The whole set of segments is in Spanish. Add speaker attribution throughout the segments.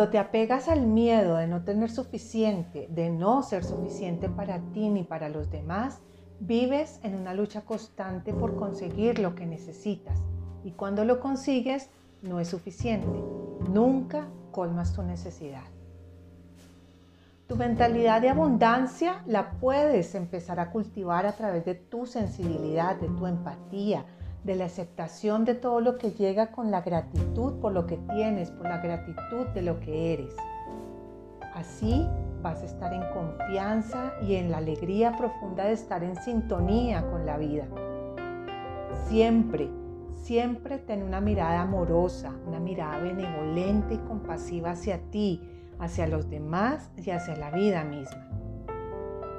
Speaker 1: Cuando te apegas al miedo de no tener suficiente, de no ser suficiente para ti ni para los demás, vives en una lucha constante por conseguir lo que necesitas. Y cuando lo consigues, no es suficiente. Nunca colmas tu necesidad. Tu mentalidad de abundancia la puedes empezar a cultivar a través de tu sensibilidad, de tu empatía, de la aceptación de todo lo que llega con la gratitud por lo que tienes, por la gratitud de lo que eres. Así vas a estar en confianza y en la alegría profunda de estar en sintonía con la vida. Siempre, siempre ten una mirada amorosa, una mirada benevolente y compasiva hacia ti, hacia los demás y hacia la vida misma.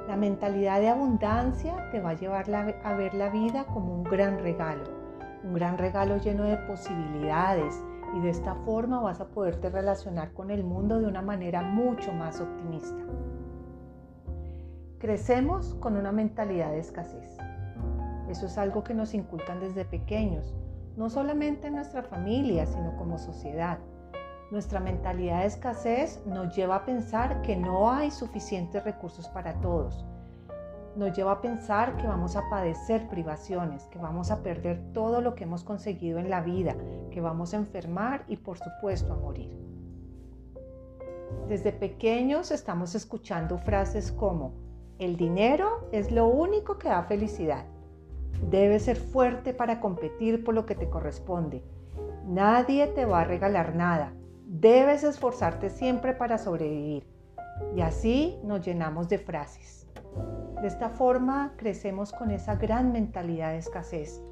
Speaker 1: La mentalidad de abundancia te va a llevar a ver la vida como un gran regalo, un gran regalo lleno de posibilidades y de esta forma vas a poderte relacionar con el mundo de una manera mucho más optimista. Crecemos con una mentalidad de escasez. Eso es algo que nos inculcan desde pequeños, no solamente en nuestra familia, sino como sociedad. Nuestra mentalidad de escasez nos lleva a pensar que no hay suficientes recursos para todos. Nos lleva a pensar que vamos a padecer privaciones, que vamos a perder todo lo que hemos conseguido en la vida, que vamos a enfermar y por supuesto a morir. Desde pequeños estamos escuchando frases como, el dinero es lo único que da felicidad. Debes ser fuerte para competir por lo que te corresponde. Nadie te va a regalar nada. Debes esforzarte siempre para sobrevivir. Y así nos llenamos de frases. De esta forma crecemos con esa gran mentalidad de escasez,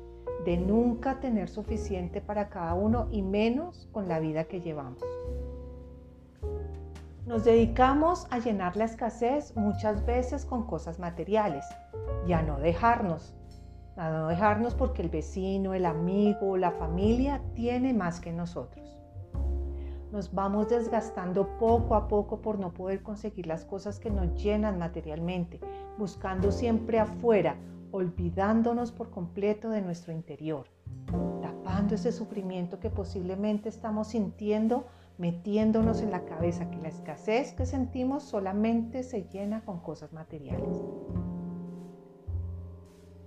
Speaker 1: de nunca tener suficiente para cada uno y menos con la vida que llevamos. Nos dedicamos a llenar la escasez muchas veces con cosas materiales y a no dejarnos. A no dejarnos porque el vecino, el amigo, la familia tiene más que nosotros nos vamos desgastando poco a poco por no poder conseguir las cosas que nos llenan materialmente, buscando siempre afuera, olvidándonos por completo de nuestro interior, tapando ese sufrimiento que posiblemente estamos sintiendo, metiéndonos en la cabeza que la escasez que sentimos solamente se llena con cosas materiales.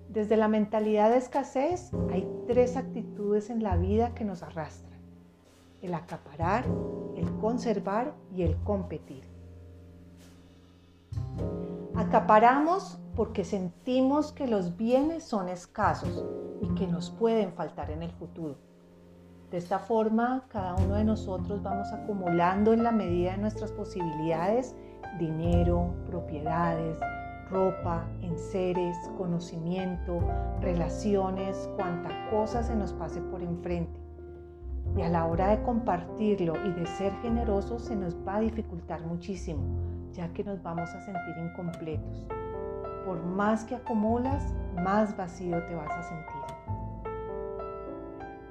Speaker 1: Desde la mentalidad de escasez hay tres actitudes en la vida que nos arrastran el acaparar, el conservar y el competir. Acaparamos porque sentimos que los bienes son escasos y que nos pueden faltar en el futuro. De esta forma, cada uno de nosotros vamos acumulando en la medida de nuestras posibilidades dinero, propiedades, ropa, enseres, conocimiento, relaciones, cuanta cosa se nos pase por enfrente y a la hora de compartirlo y de ser generosos se nos va a dificultar muchísimo, ya que nos vamos a sentir incompletos. Por más que acumulas, más vacío te vas a sentir.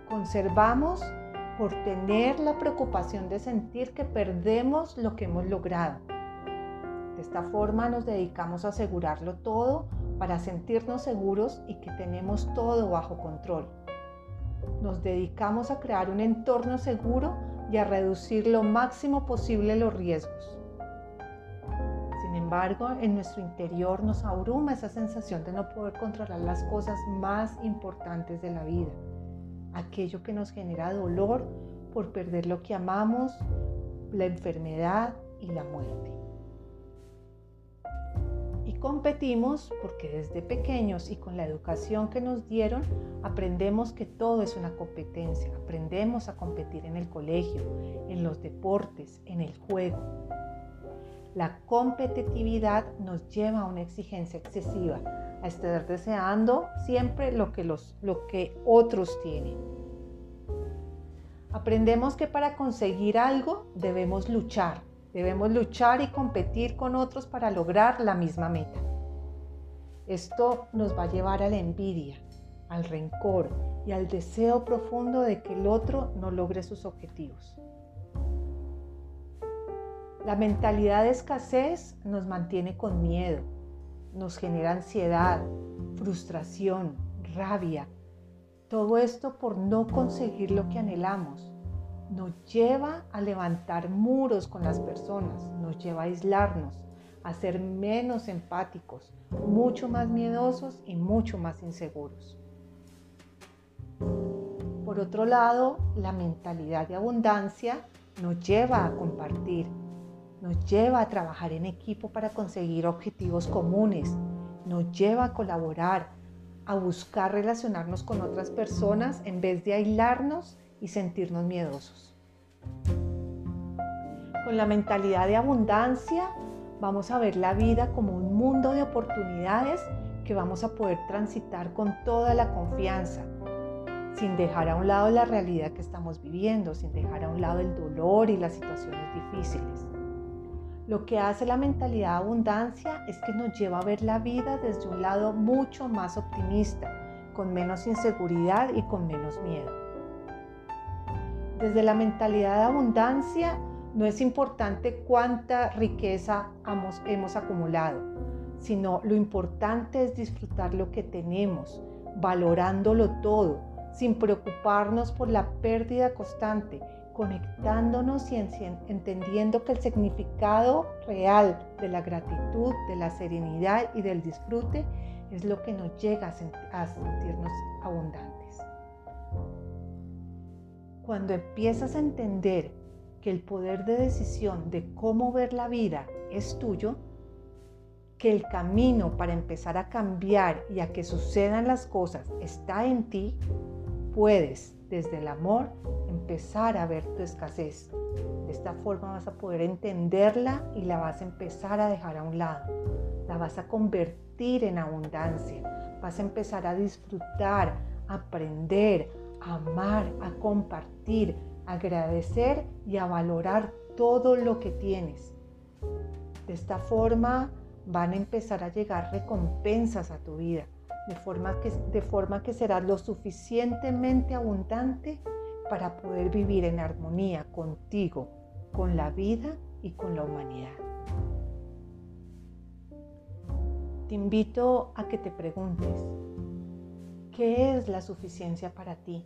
Speaker 1: Conservamos por tener la preocupación de sentir que perdemos lo que hemos logrado. De esta forma nos dedicamos a asegurarlo todo para sentirnos seguros y que tenemos todo bajo control nos dedicamos a crear un entorno seguro y a reducir lo máximo posible los riesgos. Sin embargo, en nuestro interior nos abruma esa sensación de no poder controlar las cosas más importantes de la vida, aquello que nos genera dolor por perder lo que amamos, la enfermedad y la muerte competimos porque desde pequeños y con la educación que nos dieron aprendemos que todo es una competencia, aprendemos a competir en el colegio, en los deportes, en el juego. La competitividad nos lleva a una exigencia excesiva, a estar deseando siempre lo que, los, lo que otros tienen. Aprendemos que para conseguir algo debemos luchar, Debemos luchar y competir con otros para lograr la misma meta. Esto nos va a llevar a la envidia, al rencor y al deseo profundo de que el otro no logre sus objetivos. La mentalidad de escasez nos mantiene con miedo, nos genera ansiedad, frustración, rabia. Todo esto por no conseguir lo que anhelamos nos lleva a levantar muros con las personas, nos lleva a aislarnos, a ser menos empáticos, mucho más miedosos y mucho más inseguros. Por otro lado, la mentalidad de abundancia nos lleva a compartir, nos lleva a trabajar en equipo para conseguir objetivos comunes, nos lleva a colaborar, a buscar relacionarnos con otras personas en vez de aislarnos y sentirnos miedosos. Con la mentalidad de abundancia vamos a ver la vida como un mundo de oportunidades que vamos a poder transitar con toda la confianza, sin dejar a un lado la realidad que estamos viviendo, sin dejar a un lado el dolor y las situaciones difíciles. Lo que hace la mentalidad de abundancia es que nos lleva a ver la vida desde un lado mucho más optimista, con menos inseguridad y con menos miedo. Desde la mentalidad de abundancia no es importante cuánta riqueza hemos, acumulado, sino lo importante es disfrutar lo que tenemos, valorándolo todo, sin preocuparnos por la pérdida constante, conectándonos y entendiendo que el significado real de la gratitud, de la serenidad y del disfrute es lo que nos llega a sentirnos abundantes. Cuando empiezas a entender que el poder de decisión de cómo ver la vida es tuyo, que el camino para empezar a cambiar y a que sucedan las cosas está en ti, puedes desde el amor empezar a ver tu escasez. De esta forma vas a poder entenderla y la vas a empezar a dejar a un lado. La vas a convertir en abundancia. Vas a empezar a disfrutar, a aprender, a amar, a compartir, agradecer y a valorar todo lo que tienes. De esta forma van a empezar a llegar recompensas a tu vida, de forma que, de forma que serás lo suficientemente abundante para poder vivir en armonía contigo, con la vida y con la humanidad. Te invito a que te preguntes, ¿qué es la suficiencia para ti?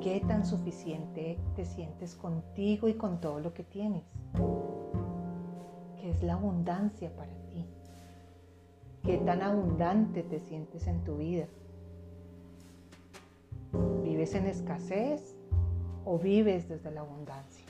Speaker 1: ¿Qué tan suficiente te sientes contigo y con todo lo que tienes? ¿Qué es la abundancia para ti? ¿Qué tan abundante te sientes en tu vida? ¿Vives en escasez o vives desde la abundancia?